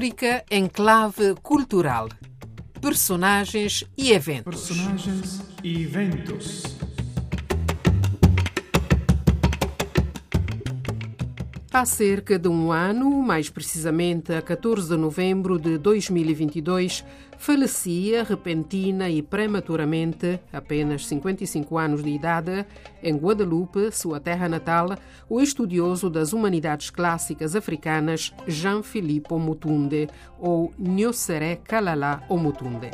África em clave cultural. Personagens e eventos. Personagens e eventos. Há cerca de um ano, mais precisamente a 14 de novembro de 2022, falecia repentina e prematuramente, apenas 55 anos de idade, em Guadalupe, sua terra natal, o estudioso das humanidades clássicas africanas Jean-Philippe Omutunde, ou Nyosere Kalala Omutunde.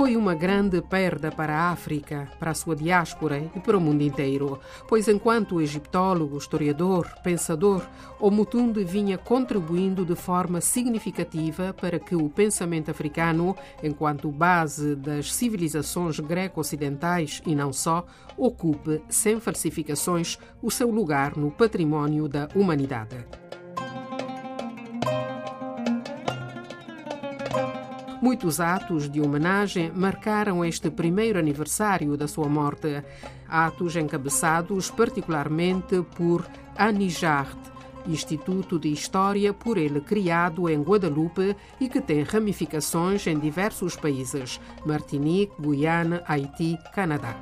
Foi uma grande perda para a África, para a sua diáspora e para o mundo inteiro, pois enquanto egiptólogo, historiador, pensador, Omutunde vinha contribuindo de forma significativa para que o pensamento africano, enquanto base das civilizações greco-ocidentais e não só, ocupe, sem falsificações, o seu lugar no património da humanidade. Muitos atos de homenagem marcaram este primeiro aniversário da sua morte. Atos encabeçados particularmente por Anijart, Instituto de História por ele criado em Guadalupe e que tem ramificações em diversos países: Martinique, Guiana, Haiti, Canadá.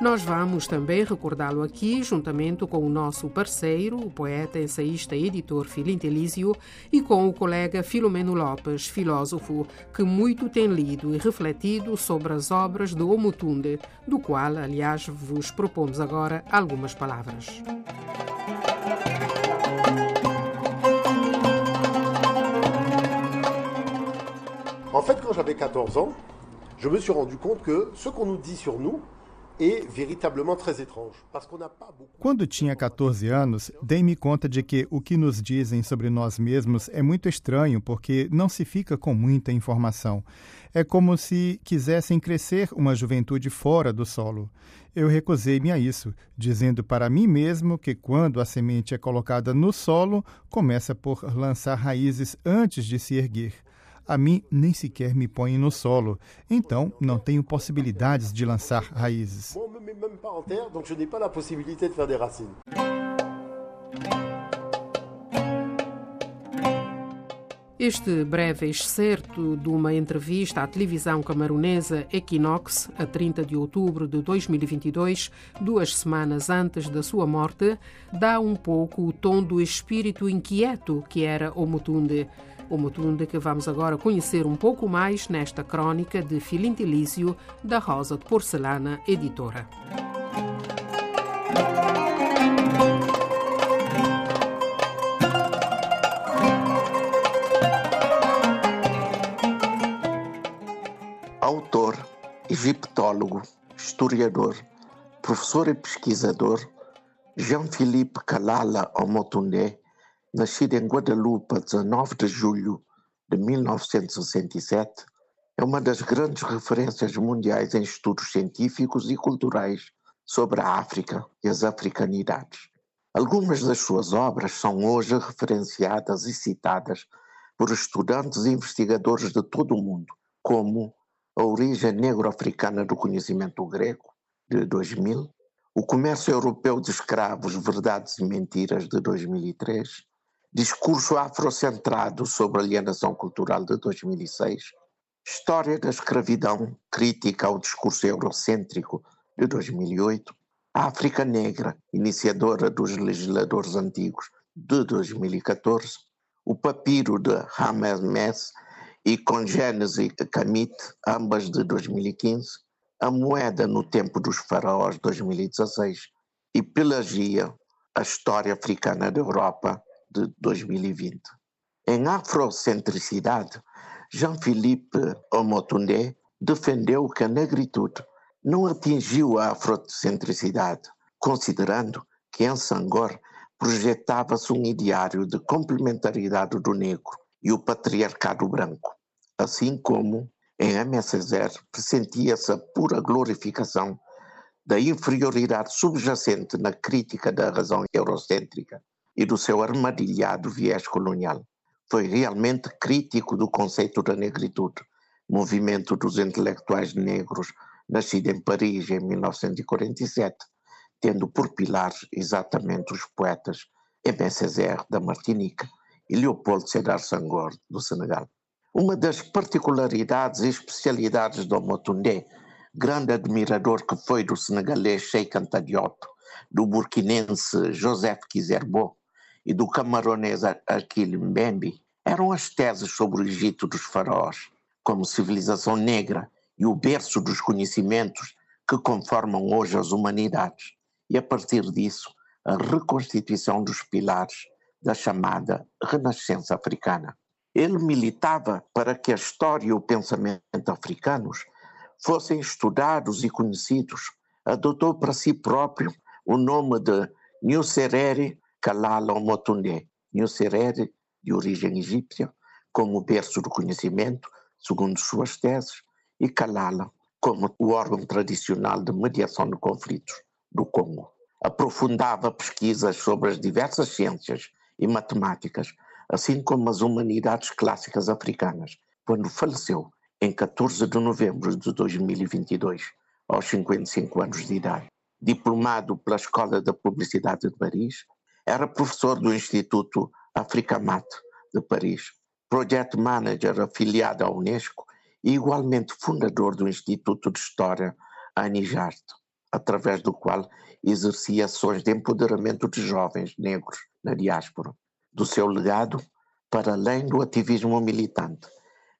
Nós vamos também recordá-lo aqui, juntamente com o nosso parceiro, o poeta, ensaísta e editor Filinto Elísio, e com o colega Filomeno Lopes, filósofo, que muito tem lido e refletido sobre as obras de Omutunde, do qual, aliás, vos propomos agora algumas palavras. En fait, quand j'avais 14 ans, je me suis rendu compte que ce qu'on nous dit sur nous, est véritablement très étrange. Parce qu'on n'a pas beaucoup... Quando tinha 14 anos, dei-me conta de que o que nos dizem sobre nós mesmos é muito estranho porque não se fica com muita informação. É como se quisessem crescer uma juventude fora do solo. Eu recusei-me a isso, dizendo para mim mesmo que quando a semente é colocada no solo, começa por lançar raízes antes de se erguer a mim nem sequer me põe no solo, então não tenho possibilidades de lançar raízes. Este breve excerto de uma entrevista à televisão camaronesa Equinox, a 30 de outubro de 2022, duas semanas antes da sua morte, dá um pouco o tom do espírito inquieto que era o Mutunde o Mutunde que vamos agora conhecer um pouco mais nesta crônica de Filintilício da Rosa de Porcelana Editora. Autor, egiptólogo, historiador, professor e pesquisador, Jean-Philippe Kalala Omotunde nascido em Guadalupe, 19 de julho de 1967, é uma das grandes referências mundiais em estudos científicos e culturais sobre a África e as africanidades. Algumas das suas obras são hoje referenciadas e citadas por estudantes e investigadores de todo o mundo, como A Origem Negro-Africana do Conhecimento Grego, de 2000, O Comércio Europeu de Escravos, Verdades e Mentiras, de 2003, Discurso Afrocentrado sobre Alienação Cultural de 2006, História da Escravidão, Crítica ao Discurso Eurocêntrico de 2008, África Negra, Iniciadora dos Legisladores Antigos de 2014, O Papiro de Hamed e Congênese Kamit, ambas de 2015, A Moeda no Tempo dos Faraós 2016 e Pelagia, a História Africana da Europa de 2020. Em afrocentricidade, Jean-Philippe Omotunde defendeu que a negritude não atingiu a afrocentricidade, considerando que em Sangor projetava-se um ideário de complementaridade do negro e o patriarcado branco, assim como em Césaire pressentia-se a pura glorificação da inferioridade subjacente na crítica da razão eurocêntrica e do seu armadilhado viés colonial. Foi realmente crítico do conceito da negritude, movimento dos intelectuais negros, nascido em Paris em 1947, tendo por pilares exatamente os poetas Aimé Césaire, da Martinica, e Leopoldo Sédar Senghor, do Senegal. Uma das particularidades e especialidades do Motundé, grande admirador que foi do senegalês Sheikh Anta Diop, do burkinense Joseph Kizerbo e do camaronês Aquile Mbembe, eram as teses sobre o Egito dos faraós, como civilização negra e o berço dos conhecimentos que conformam hoje as humanidades, e a partir disso, a reconstituição dos pilares da chamada Renascença Africana. Ele militava para que a história e o pensamento africanos fossem estudados e conhecidos. Adotou para si próprio o nome de Nusserere Kalala Motunde, Nusserere, de origem egípcia, como berço do conhecimento, segundo suas teses, e Kalala, como o órgão tradicional de mediação de conflitos do Congo. Aprofundava pesquisas sobre as diversas ciências e matemáticas, assim como as humanidades clássicas africanas, quando faleceu em 14 de novembro de 2022, aos 55 anos de idade. Diplomado pela Escola da Publicidade de Paris, era professor do Instituto Africamat de Paris, Project Manager afiliado à Unesco e igualmente fundador do Instituto de História Anijart, através do qual exercia ações de empoderamento de jovens negros na diáspora. Do seu legado, para além do ativismo militante,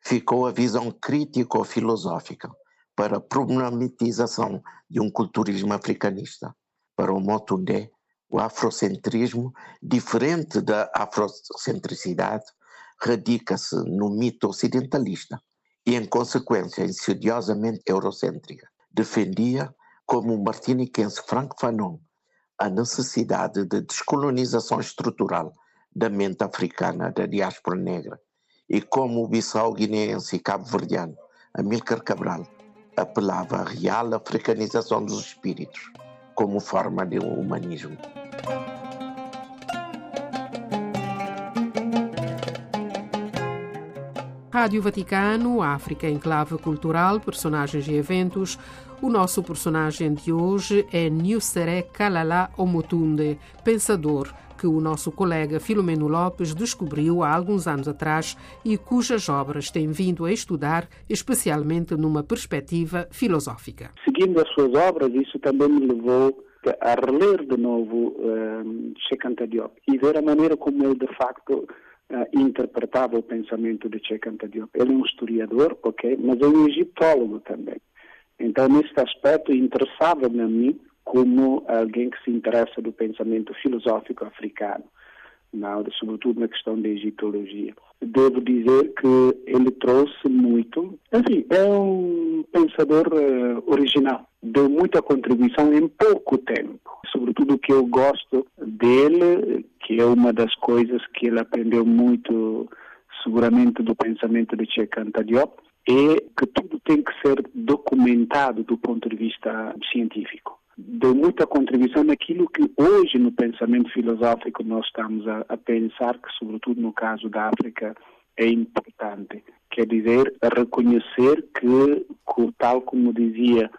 ficou a visão crítico-filosófica para a problematização de um culturismo africanista. Para o Motundé, o afrocentrismo, diferente da afrocentricidade, radica-se no mito ocidentalista e, em consequência, insidiosamente eurocêntrica. Defendia, como o martiniquense Frank Fanon, a necessidade de descolonização estrutural da mente africana da diáspora negra e como o bissau-guineense e cabo-verdiano Amílcar Cabral apelava à real africanização dos espíritos como forma de um humanismo. Rádio Vaticano, África Enclave Cultural, personagens e eventos. O nosso personagem de hoje é Nusere Kalala Omotunde, pensador, que o nosso colega Filomeno Lopes descobriu há alguns anos atrás e cujas obras tem vindo a estudar, especialmente numa perspectiva filosófica. Seguindo as suas obras, isso também me levou a reler de novo um, Cheikh Anta Diop e ver a maneira como ele de facto uh, interpretava o pensamento de Cheikh Anta Diop. Ele é um historiador, ok, mas é um egiptólogo também. Então, neste aspecto, interessava-me a mim como alguém que se interessa do pensamento filosófico africano, não, sobretudo na questão da egiptologia. Devo dizer que ele trouxe muito, enfim, é um pensador uh, original, deu muita contribuição em pouco tempo. Sobretudo o que eu gosto dele, que é uma das coisas que ele aprendeu muito, seguramente, do pensamento de Cheikh Anta Diop, é que tudo tem que ser documentado do ponto de vista científico. Deu muita contribuição naquilo que hoje no pensamento filosófico nós estamos a, a pensar, que sobretudo no caso da África é importante. Quer dizer, reconhecer que, tal como dizia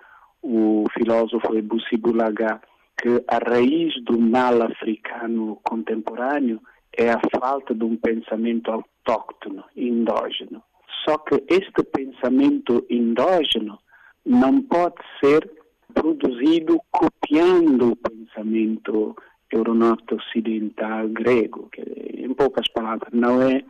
o filósofo Ebussi Bulaga, que a raiz do mal africano contemporâneo é a falta de um pensamento autóctono, endógeno. Só que este pensamento endógeno não pode ser produzido copiando o pensamento euronorte ocidental grego. Em poucas palavras, não é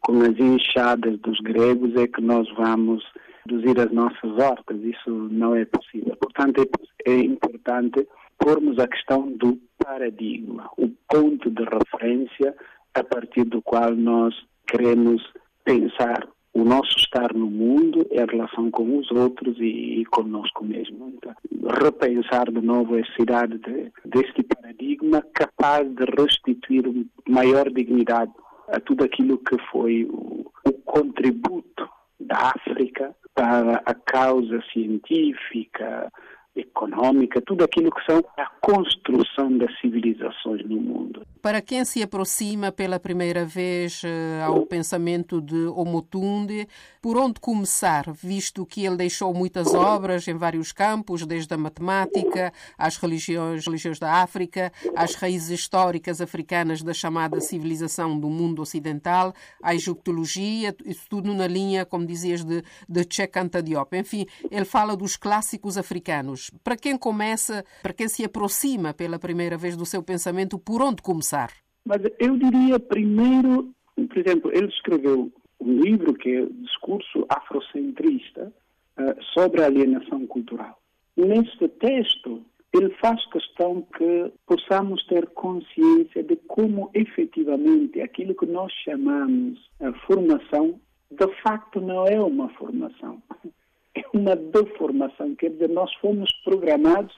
com as enxadas dos gregos é que nós vamos reduzir as nossas hortas. Isso não é possível. Portanto, é, é importante pormos a questão do paradigma, o ponto de referência a partir do qual nós queremos pensar o nosso estar no mundo é a relação com os outros e, e conosco mesmo. Então, repensar de novo a necessidade de, deste paradigma capaz de restituir maior dignidade a tudo aquilo que foi o, o contributo da África para a causa científica, econômica, tudo aquilo que são construção das civilizações no mundo. Para quem se aproxima pela primeira vez eh, ao pensamento de Omotunde, por onde começar, visto que ele deixou muitas obras em vários campos, desde a matemática, às religiões, religiões da África, às raízes históricas africanas da chamada civilização do mundo ocidental, à egiptologia, isso tudo na linha, como dizias, de, de Cheikh Anta Diop. Enfim, ele fala dos clássicos africanos. Para quem começa, para quem se aproxima pela primeira vez do seu pensamento, por onde começar? Mas eu diria primeiro, por exemplo, ele escreveu um livro que é Discurso Afrocentrista uh, sobre a alienação cultural. Neste texto, ele faz questão que possamos ter consciência de como efetivamente aquilo que nós chamamos a formação, de facto não é uma formação, é uma deformação. Quer dizer, nós fomos programados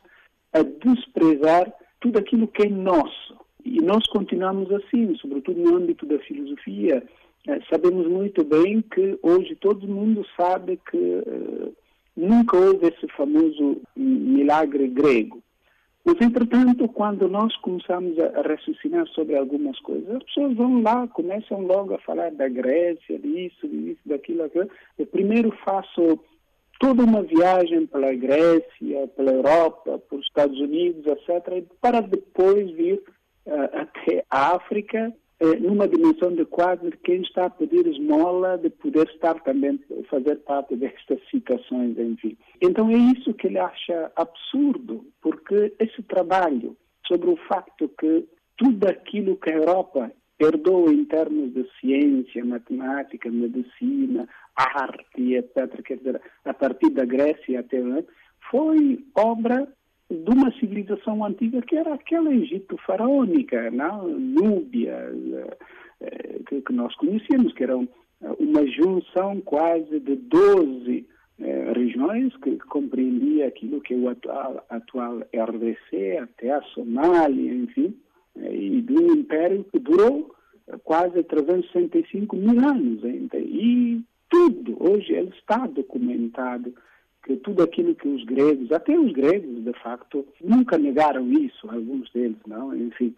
a desprezar tudo aquilo que é nosso. E nós continuamos assim, sobretudo no âmbito da filosofia. Eh, sabemos muito bem que hoje todo mundo sabe que uh, nunca houve esse famoso milagre grego. Mas, entretanto, quando nós começamos a raciocinar sobre algumas coisas, as pessoas vão lá, começam logo a falar da Grécia, disso, disso, daquilo, aquilo. Eu primeiro faço toda uma viagem pela Grécia, pela Europa, pelos Estados Unidos, etc., para depois vir uh, até a África, uh, numa dimensão de quase quem está a pedir esmola de poder estar também, fazer parte destas situações, enfim. Então é isso que ele acha absurdo, porque esse trabalho sobre o facto que tudo aquilo que a Europa herdou em termos de ciência, matemática, medicina, arte, etc., quer dizer, a partir da Grécia até né, foi obra de uma civilização antiga que era aquela Egito faraônica, não? Núbia, eh, que, nós conhecíamos, que era uma junção quase de 12 eh, regiões que compreendia aquilo que é o atual, atual RDC, até a Somália, enfim, e de um império que durou quase 365 mil anos. E tudo, hoje ele está documentado, que tudo aquilo que os gregos, até os gregos, de facto, nunca negaram isso, alguns deles, não? Enfim.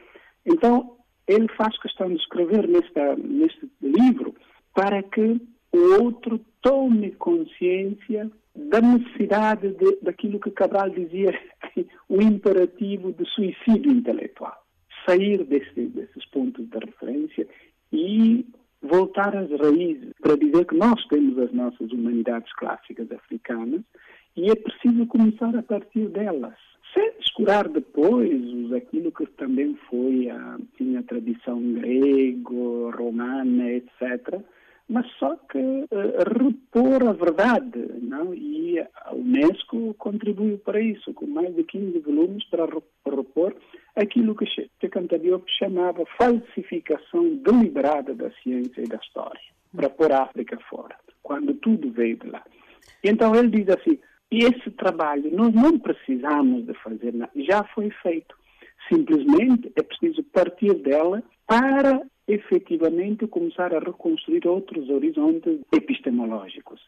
Então, ele faz questão de escrever neste livro para que o outro tome consciência da necessidade de, daquilo que Cabral dizia, o imperativo de suicídio intelectual. Sair desse, desses pontos de referência e voltar às raízes para dizer que nós temos as nossas humanidades clássicas africanas e é preciso começar a partir delas. Sem descurar depois aquilo que também foi a, tinha a tradição grego, romana, etc., mas só que uh, repor a verdade, não? E a Unesco contribuiu para isso, com mais de 15 volumes para repor aquilo que Diop chamava falsificação deliberada da ciência e da história, para pôr a África fora, quando tudo veio de lá. Então ele diz assim, esse trabalho nós não precisamos de fazer nada, já foi feito. Simplesmente é preciso partir dela para efetivamente começar a reconstruir outros horizontes epistemológicos.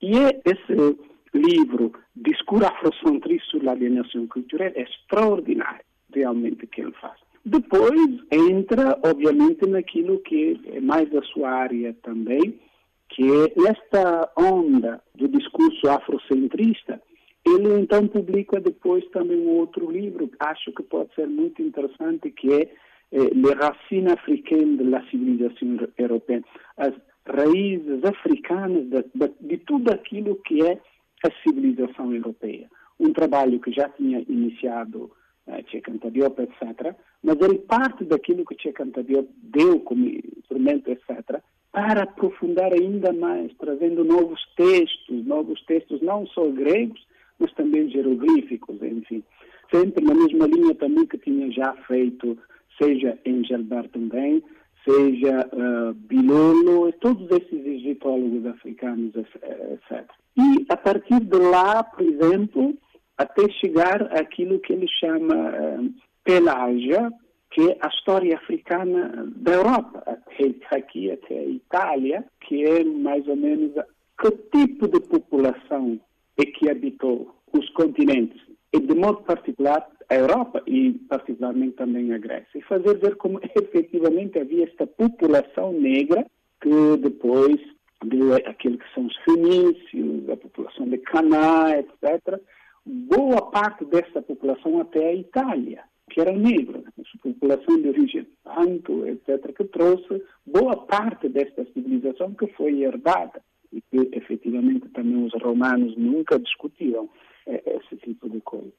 E é esse livro, Discurso Afrocentrista sobre a Alienação Cultural, é extraordinário, realmente, que ele faz. Depois entra, obviamente, naquilo que é mais a sua área também, que é esta onda do discurso afrocentrista. Ele então publica depois também um outro livro, acho que pode ser muito interessante, que é les racines africaines de la civilisation européenne, as raízes africanas de, de, de, tudo aquilo que é a civilização europeia. Um trabalho que já tinha iniciado uh, Cheikh Anta Diop, etc., mas ele parte daquilo que Cheikh Anta Diop deu como instrumento, etc., para aprofundar ainda mais, trazendo novos textos, novos textos não só gregos, mas também jeroglíficos, enfim. Sempre na mesma linha também que tinha já feito seja Engelbert também, seja uh, Bilolo, todos esses egiptólogos africanos, etc. E a partir de lá, por exemplo, até chegar àquilo que ele chama uh, Pelágia, que é a história africana da Europa, até aqui até a Itália, que é mais ou menos que tipo de população é que habitou os continentes e de modo particular a Europa e particularmente também a Grécia, e fazer ver como efetivamente havia esta população negra que depois de aquilo que são os fenícios, a população de Canaã, etc., boa parte dessa população até a Itália, que era negra, a população de origem tanto, etc., que trouxe boa parte desta civilização que foi herdada e que efetivamente também os romanos nunca discutiram é, esse tipo de coisa.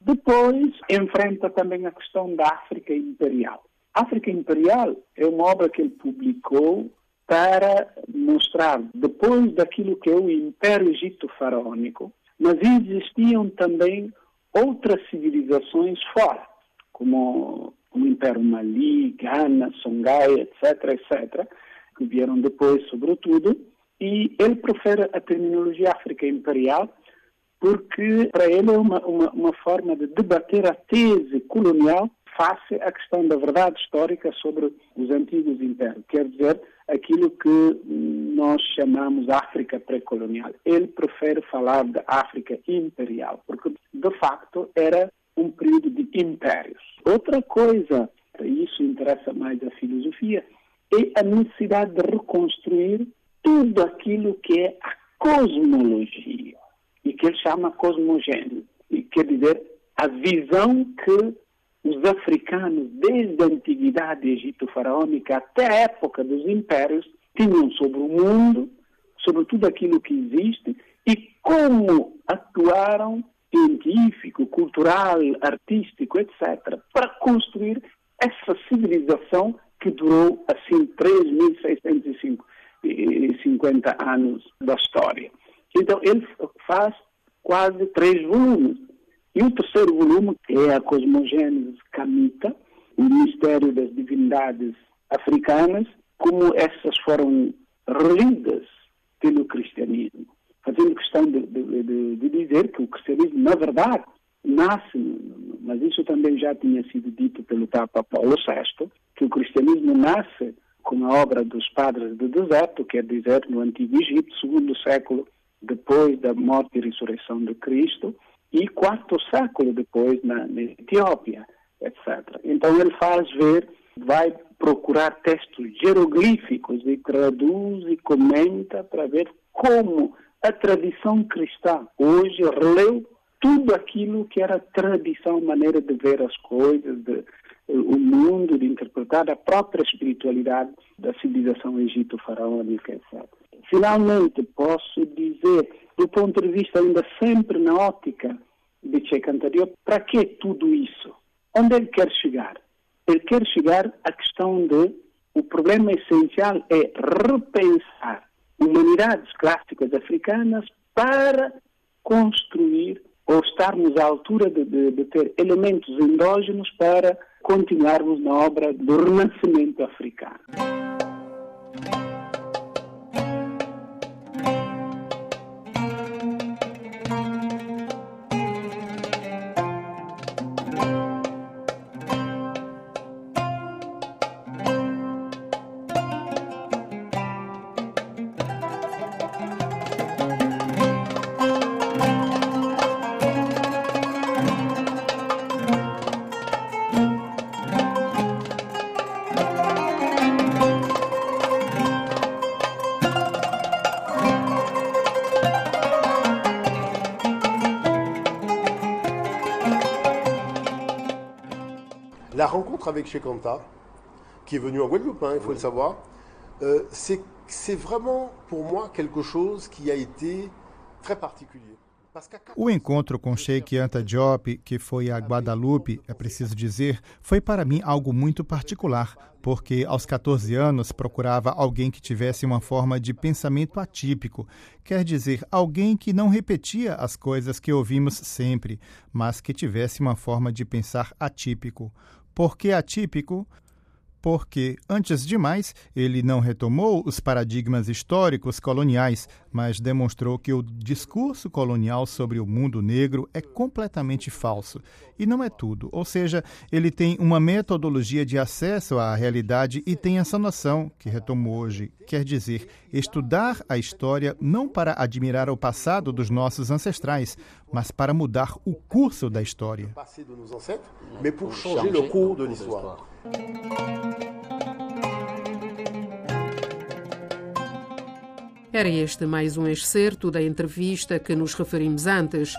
Depois enfrenta também a questão da África Imperial. África Imperial é uma obra que ele publicou para mostrar, depois daquilo que é o Império Egito Faraônico, mas existiam também outras civilizações fora, como o Império Mali, Ghana, Songhai, etc., etc., que vieram depois, sobretudo, e ele prefere a terminologia África Imperial porque para ele é uma, uma, uma forma de debater a tese colonial face à questão da verdade histórica sobre os antigos impérios. Quer dizer, aquilo que nós chamamos África pré-colonial. Ele prefere falar da África imperial, porque de facto era um período de impérios. Outra coisa, isso interessa mais a filosofia, é a necessidade de reconstruir tudo aquilo que é a cosmologia, e que ele chama cosmogênese, e quer dizer a visão que os africanos, desde a antiguidade egito-faraônica até a época dos impérios, tinham sobre o mundo, sobre tudo aquilo que existe e como atuaram científico, cultural, artístico, etc., para construir essa civilização que durou assim 3.650 anos da história. Então ele faz quase três volumes e o terceiro volume, é a Cosmogênese Camita, o Mistério das Divindades Africanas, como essas foram relidas pelo cristianismo. Fazendo questão de, de, de, de dizer que o cristianismo, na verdade, nasce, mas isso também já tinha sido dito pelo Papa Paulo VI, que o cristianismo nasce com a obra dos padres do deserto, quer dizer, no Antigo Egito, segundo século depois da morte e ressurreição de Cristo, e quarto século depois na, na Etiópia, etc. Então ele faz ver, vai procurar textos jeroglíficos e traduz e comenta para ver como a tradição cristã hoje releu tudo aquilo que era tradição, maneira de ver as coisas, de, o mundo, de interpretar a própria espiritualidade da civilização egito-faraônica, etc. Finalmente, posso dizer, do ponto de vista ainda sempre na ótica de Cheikh para que tudo isso? Onde ele quer chegar? Ele quer chegar à questão de o problema essencial é repensar humanidades clássicas africanas para construir ou estarmos à altura de, de, de ter elementos endógenos para continuarmos na obra do renascimento africano. Rencontre avec Chekanta, qui est venu en Guadeloupe, hein, il faut oui. le savoir, euh, c'est vraiment pour moi quelque chose qui a été très particulier. O encontro com Sheikh Anta Diop, que foi a Guadalupe, é preciso dizer, foi para mim algo muito particular, porque aos 14 anos procurava alguém que tivesse uma forma de pensamento atípico, quer dizer, alguém que não repetia as coisas que ouvimos sempre, mas que tivesse uma forma de pensar atípico. Por que atípico? Porque, antes de mais, ele não retomou os paradigmas históricos coloniais, mas demonstrou que o discurso colonial sobre o mundo negro é completamente falso. E não é tudo. Ou seja, ele tem uma metodologia de acesso à realidade e tem essa noção, que retomo hoje, quer dizer, estudar a história não para admirar o passado dos nossos ancestrais, mas para mudar o curso da história. Mais pour changer le cours de l'histoire. Era este mais um excerto da entrevista que nos referimos antes.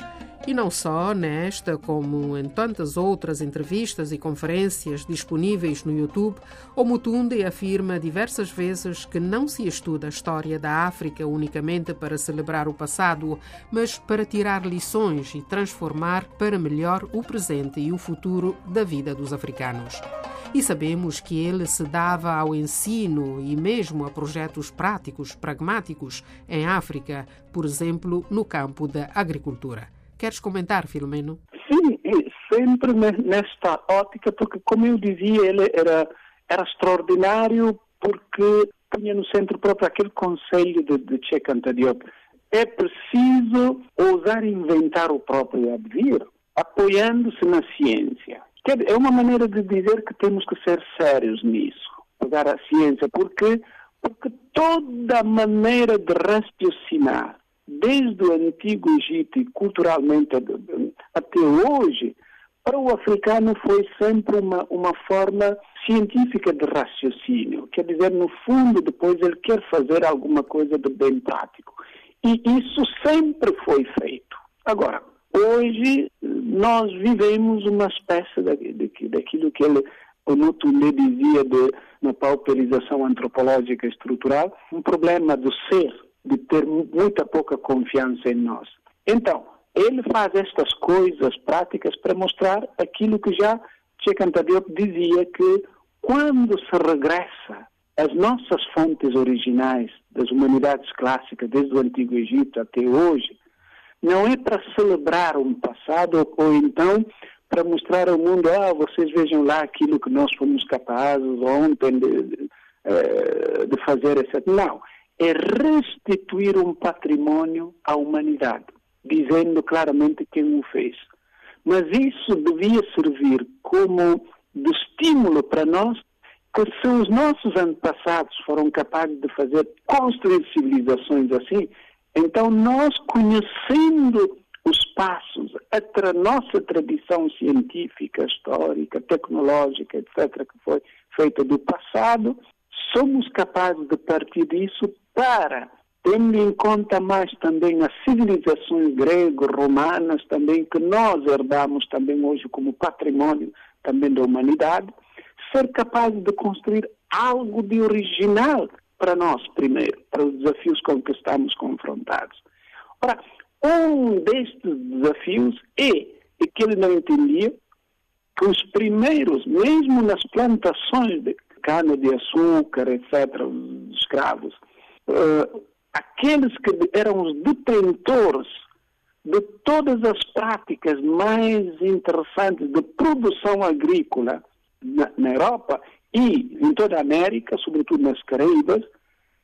E não só nesta, como em tantas outras entrevistas e conferências disponíveis no YouTube, o Mutunde afirma diversas vezes que não se estuda a história da África unicamente para celebrar o passado, mas para tirar lições e transformar para melhor o presente e o futuro da vida dos africanos. E sabemos que ele se dava ao ensino e mesmo a projetos práticos, pragmáticos em África, por exemplo, no campo da agricultura. Queres comentar, Filomeno? Sim, sempre nesta ótica, porque, como eu dizia, ele era, era extraordinário porque tinha no centro próprio aquele conselho de, de Diop. É preciso ousar inventar o próprio advir, apoiando-se na ciência. É uma maneira de dizer que temos que ser sérios nisso, usar a ciência, porque, porque toda maneira de raciocinar desde o antigo Egito culturalmente até hoje, para o africano foi sempre uma, uma forma científica de raciocínio. Quer dizer, no fundo, depois ele quer fazer alguma coisa de bem prático. E isso sempre foi feito. Agora, hoje nós vivemos uma espécie daquilo que ele, o Mutunde dizia de, na pauperização antropológica estrutural, um problema do ser, de ter muita pouca confiança em nós. Então, ele faz estas coisas práticas para mostrar aquilo que já Cheikh dizia que quando se regressa às nossas fontes originais das humanidades clássicas, desde o Antigo Egito até hoje, não é para celebrar um passado ou então para mostrar ao mundo, ah, vocês vejam lá aquilo que nós fomos capazes ontem de, de, eh, de fazer, etc. Não é restituir um patrimônio à humanidade, dizendo claramente quem o fez. Mas isso devia servir como de estímulo para nós que se os nossos antepassados foram capazes de fazer, construir civilizações assim, então nós conhecendo os passos, a nossa tradição científica, histórica, tecnológica, etc., que foi feita do passado, somos capazes de partir disso para, tendo em conta mais também as civilizações grego-romanas também, que nós herdamos também hoje como patrimônio também da humanidade, ser capazes de construir algo de original para nós primeiro, para os desafios com que estamos confrontados. Ora, um destes desafios é, e que ele não entendia, que os primeiros, mesmo nas plantações de cana-de-açúcar, etc., os escravos, uh, aqueles que eram os detentores de todas as práticas mais interessantes de produção agrícola na, na Europa e em toda a América, sobretudo nas Caraíbas,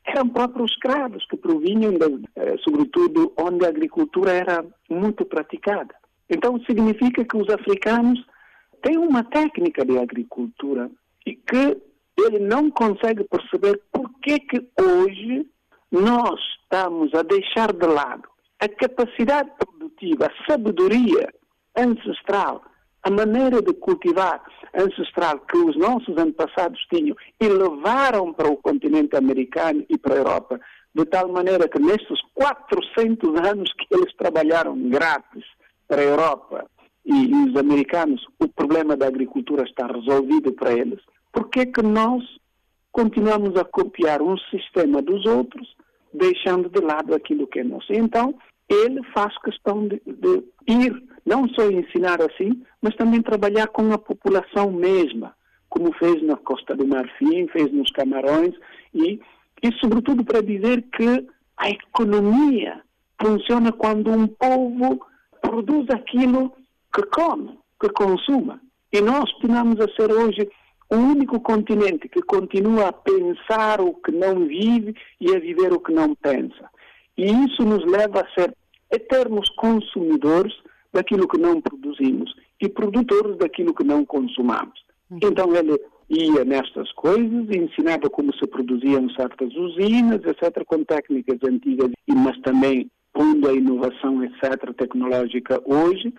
eram próprios escravos que provinham, de, eh, sobretudo, onde a agricultura era muito praticada. Então, significa que os africanos têm uma técnica de agricultura e que ele não consegue perceber por que que hoje nós estamos a deixar de lado a capacidade produtiva, a sabedoria ancestral, a maneira de cultivar ancestral que os nossos antepassados tinham e levaram para o continente americano e para a Europa, de tal maneira que nestes 400 anos que eles trabalharam grátis para a Europa e, e os americanos, o problema da agricultura está resolvido para eles, por que que nós continuamos a copiar um sistema dos outros deixando de lado aquilo que é nosso. Então, ele faz questão de, de, ir, não só ensinar assim, mas também trabalhar com a população mesma, como fez na Costa do Marfim, fez nos Camarões, e, e sobretudo para dizer que a economia funciona quando um povo produz aquilo que come, que consuma. E nós continuamos a ser hoje o único continente que continua a pensar o que não vive e a viver o que não pensa. E isso nos leva a ser eternos consumidores daquilo que não produzimos e produtores daquilo que não consumamos. Uhum. Então ele ia nestas coisas, ensinava como se produziam certas usinas, etc., com técnicas antigas, mas também pondo a inovação, etc., tecnológica hoje,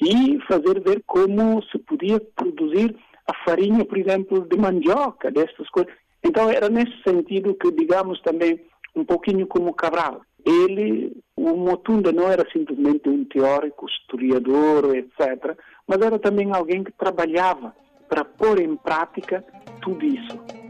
e fazer ver como se podia produzir a farinha, por exemplo, de mandioca, destas coisas. Então era nesse sentido que, digamos, também um pouquinho como Cabral. Ele, o Motunda não era simplesmente um teórico, historiador, etc., mas era também alguém que trabalhava para pôr em prática tudo isso.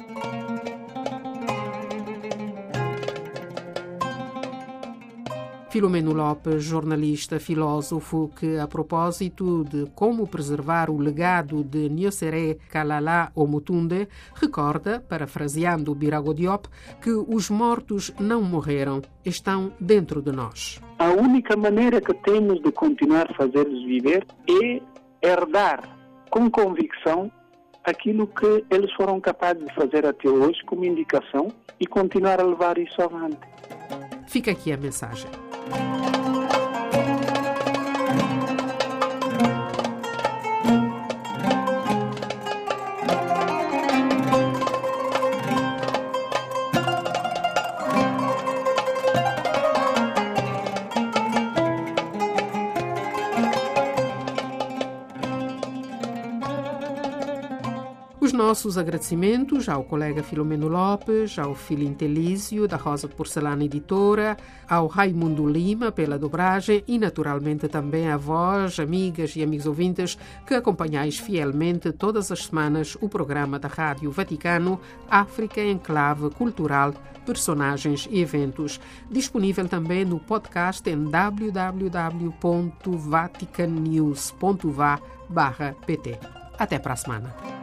Filomeno Lopes, jornalista, filósofo, que a propósito de como preservar o legado de Nyosere Kalala Omutunde, recorda, parafraseando Birago Diop, que os mortos não morreram, estão dentro de nós. A única maneira que temos de continuar a fazê-los viver é herdar com convicção aquilo que eles foram capazes de fazer até hoje como indicação e continuar a levar isso avante. Fica aqui a mensagem. Os nossos agradecimentos ao colega Filomeno Lopes, ao filho Intelísio, da Rosa Porcelana Editora, ao Raimundo Lima pela dobragem e, naturalmente, também a vós, amigas e amigos ouvintes, que acompanhais fielmente todas as semanas o programa da Rádio Vaticano África em Clave Cultural, Personagens e Eventos, disponível também no podcast em www.vaticannews.va/pt. Até para a semana.